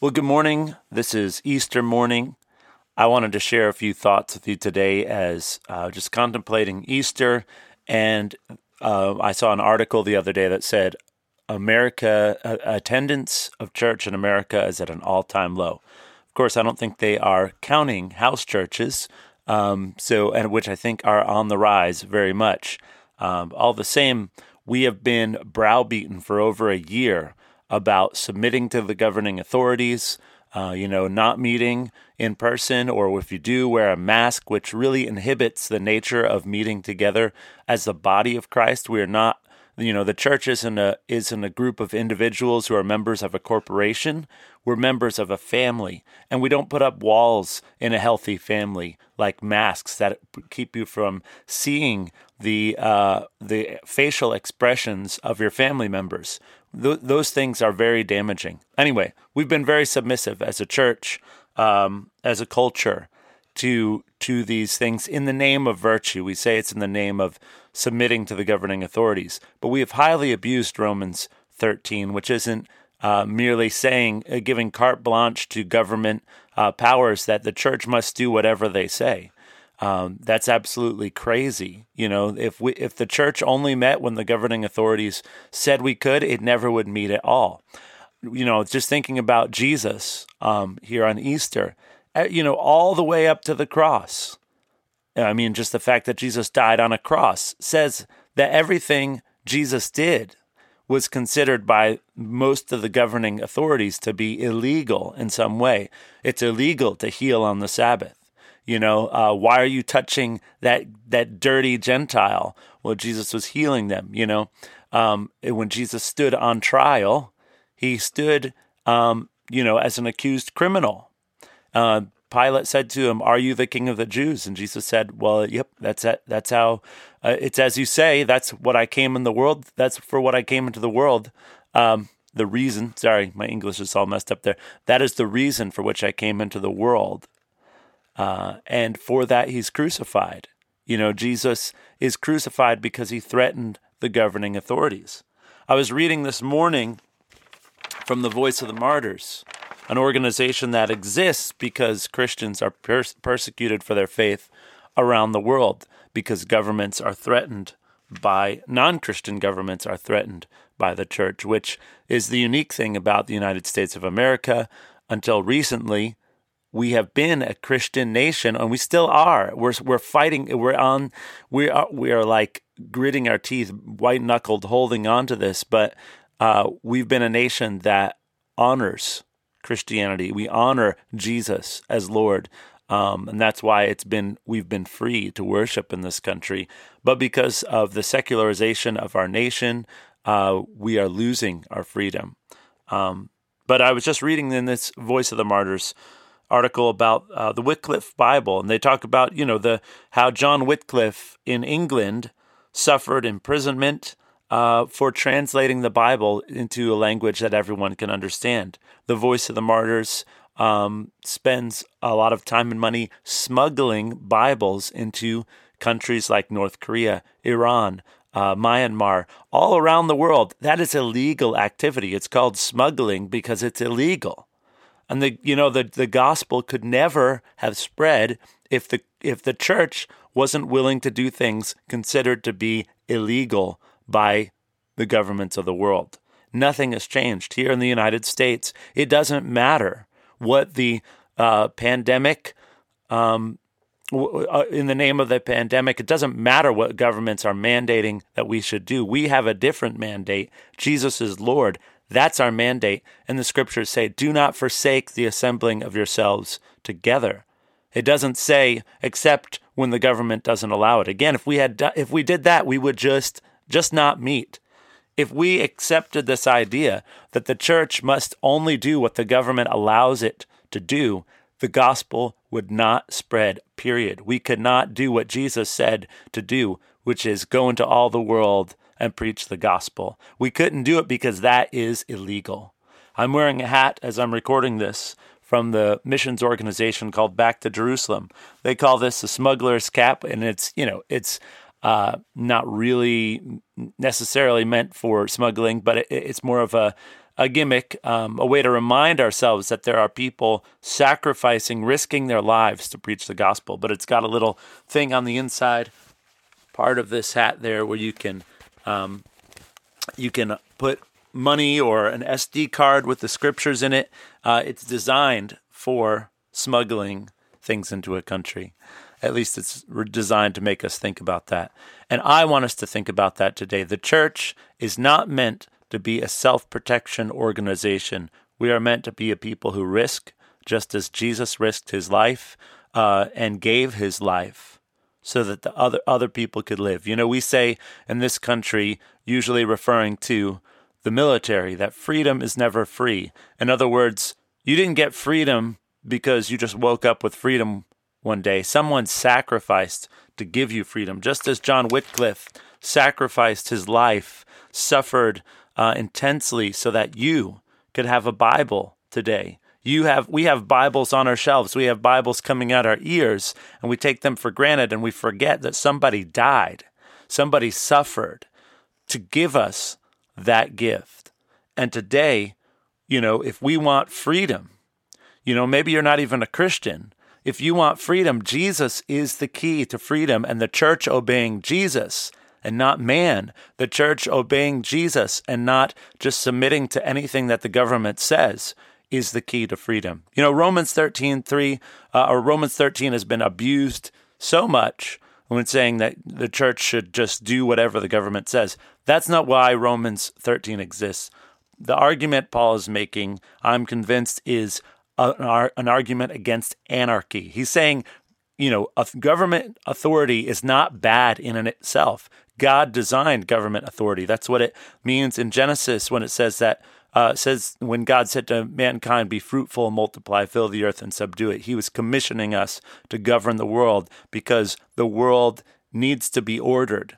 Well, good morning. This is Easter morning. I wanted to share a few thoughts with you today as uh, just contemplating Easter. And uh, I saw an article the other day that said America uh, attendance of church in America is at an all time low. Of course, I don't think they are counting house churches, um, so and which I think are on the rise very much. Um, all the same, we have been browbeaten for over a year about submitting to the governing authorities, uh, you know, not meeting in person, or if you do, wear a mask, which really inhibits the nature of meeting together as the body of Christ. We are not, you know, the church isn't a isn't a group of individuals who are members of a corporation. We're members of a family, and we don't put up walls in a healthy family like masks that keep you from seeing the uh, the facial expressions of your family members. Th- those things are very damaging. Anyway, we've been very submissive as a church, um, as a culture, to to these things in the name of virtue. We say it's in the name of submitting to the governing authorities, but we have highly abused Romans 13, which isn't uh, merely saying uh, giving carte blanche to government uh, powers that the church must do whatever they say. Um, that's absolutely crazy. You know, if we if the church only met when the governing authorities said we could, it never would meet at all. You know, just thinking about Jesus um, here on Easter, you know, all the way up to the cross. I mean, just the fact that Jesus died on a cross says that everything Jesus did was considered by most of the governing authorities to be illegal in some way. It's illegal to heal on the Sabbath. You know, uh, why are you touching that that dirty Gentile? Well, Jesus was healing them. You know, um, when Jesus stood on trial, he stood, um, you know, as an accused criminal. Uh, Pilate said to him, "Are you the king of the Jews?" And Jesus said, "Well, yep, that's it. That's how uh, it's as you say. That's what I came in the world. That's for what I came into the world." Um, the reason, sorry, my English is all messed up there. That is the reason for which I came into the world uh, and for that, he's crucified. You know, Jesus is crucified because he threatened the governing authorities. I was reading this morning from the Voice of the Martyrs, an organization that exists because Christians are pers- persecuted for their faith around the world, because governments are threatened by non Christian governments are threatened by the church, which is the unique thing about the United States of America. Until recently, we have been a Christian nation, and we still are. We're we're fighting. We're on. We are we are like gritting our teeth, white knuckled, holding on to this. But uh, we've been a nation that honors Christianity. We honor Jesus as Lord. Um, and that's why it's been we've been free to worship in this country. But because of the secularization of our nation, uh, we are losing our freedom. Um, but I was just reading in this Voice of the Martyrs article about uh, the Wycliffe Bible, and they talk about you know the how John Wycliffe in England suffered imprisonment uh, for translating the Bible into a language that everyone can understand. The Voice of the Martyrs um, spends a lot of time and money smuggling Bibles into countries like North Korea, Iran. Uh, Myanmar, all around the world, that is illegal activity. It's called smuggling because it's illegal. And the you know the the gospel could never have spread if the if the church wasn't willing to do things considered to be illegal by the governments of the world. Nothing has changed here in the United States. It doesn't matter what the uh, pandemic, um, uh, in the name of the pandemic, it doesn't matter what governments are mandating that we should do. We have a different mandate. Jesus is Lord. That's our mandate. And the scriptures say, do not forsake the assembling of yourselves together. It doesn't say except when the government doesn't allow it. Again, if we had if we did that, we would just just not meet. If we accepted this idea that the church must only do what the government allows it to do, the gospel would not spread. Period. We could not do what Jesus said to do, which is go into all the world and preach the gospel. We couldn't do it because that is illegal. I'm wearing a hat as I'm recording this from the missions organization called Back to Jerusalem. They call this a smuggler's cap, and it's you know it's uh, not really necessarily meant for smuggling, but it, it's more of a a gimmick, um, a way to remind ourselves that there are people sacrificing, risking their lives to preach the gospel. But it's got a little thing on the inside, part of this hat there, where you can um, you can put money or an SD card with the scriptures in it. Uh, it's designed for smuggling things into a country. At least it's designed to make us think about that. And I want us to think about that today. The church is not meant to be a self protection organization. We are meant to be a people who risk, just as Jesus risked his life uh, and gave his life so that the other other people could live. You know, we say in this country, usually referring to the military, that freedom is never free. In other words, you didn't get freedom because you just woke up with freedom one day. Someone sacrificed to give you freedom, just as John Wycliffe sacrificed his life, suffered uh, intensely so that you could have a Bible today. You have we have Bibles on our shelves. We have Bibles coming out our ears and we take them for granted and we forget that somebody died. Somebody suffered to give us that gift. And today, you know, if we want freedom, you know, maybe you're not even a Christian. If you want freedom, Jesus is the key to freedom and the church obeying Jesus and not man, the church obeying Jesus and not just submitting to anything that the government says is the key to freedom. You know, Romans 13, 3, uh, or Romans 13 has been abused so much when saying that the church should just do whatever the government says. That's not why Romans 13 exists. The argument Paul is making, I'm convinced, is an, an argument against anarchy. He's saying, you know, a government authority is not bad in and itself. God designed government authority. That's what it means in Genesis when it says that uh, says when God said to mankind, "Be fruitful, multiply, fill the earth, and subdue it." He was commissioning us to govern the world because the world needs to be ordered.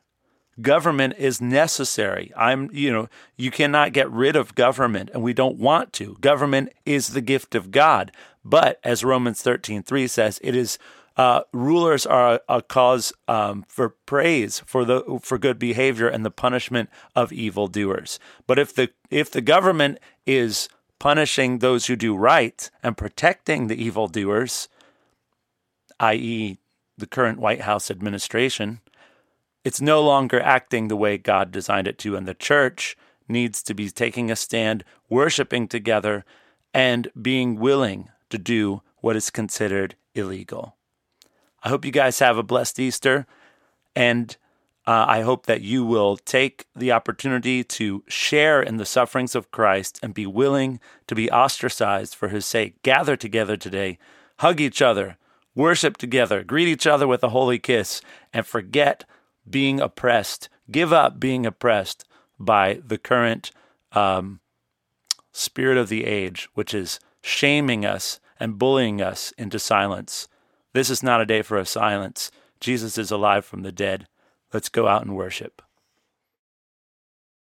Government is necessary. I'm, you know, you cannot get rid of government, and we don't want to. Government is the gift of God, but as Romans thirteen three says, it is uh, rulers are a, a cause um, for praise for the for good behavior and the punishment of evildoers. But if the if the government is punishing those who do right and protecting the evildoers, i.e., the current White House administration, it's no longer acting the way God designed it to, and the church needs to be taking a stand, worshiping together, and being willing to do what is considered illegal. I hope you guys have a blessed Easter. And uh, I hope that you will take the opportunity to share in the sufferings of Christ and be willing to be ostracized for his sake. Gather together today, hug each other, worship together, greet each other with a holy kiss, and forget being oppressed. Give up being oppressed by the current um, spirit of the age, which is shaming us and bullying us into silence. This is not a day for a silence. Jesus is alive from the dead. Let's go out and worship.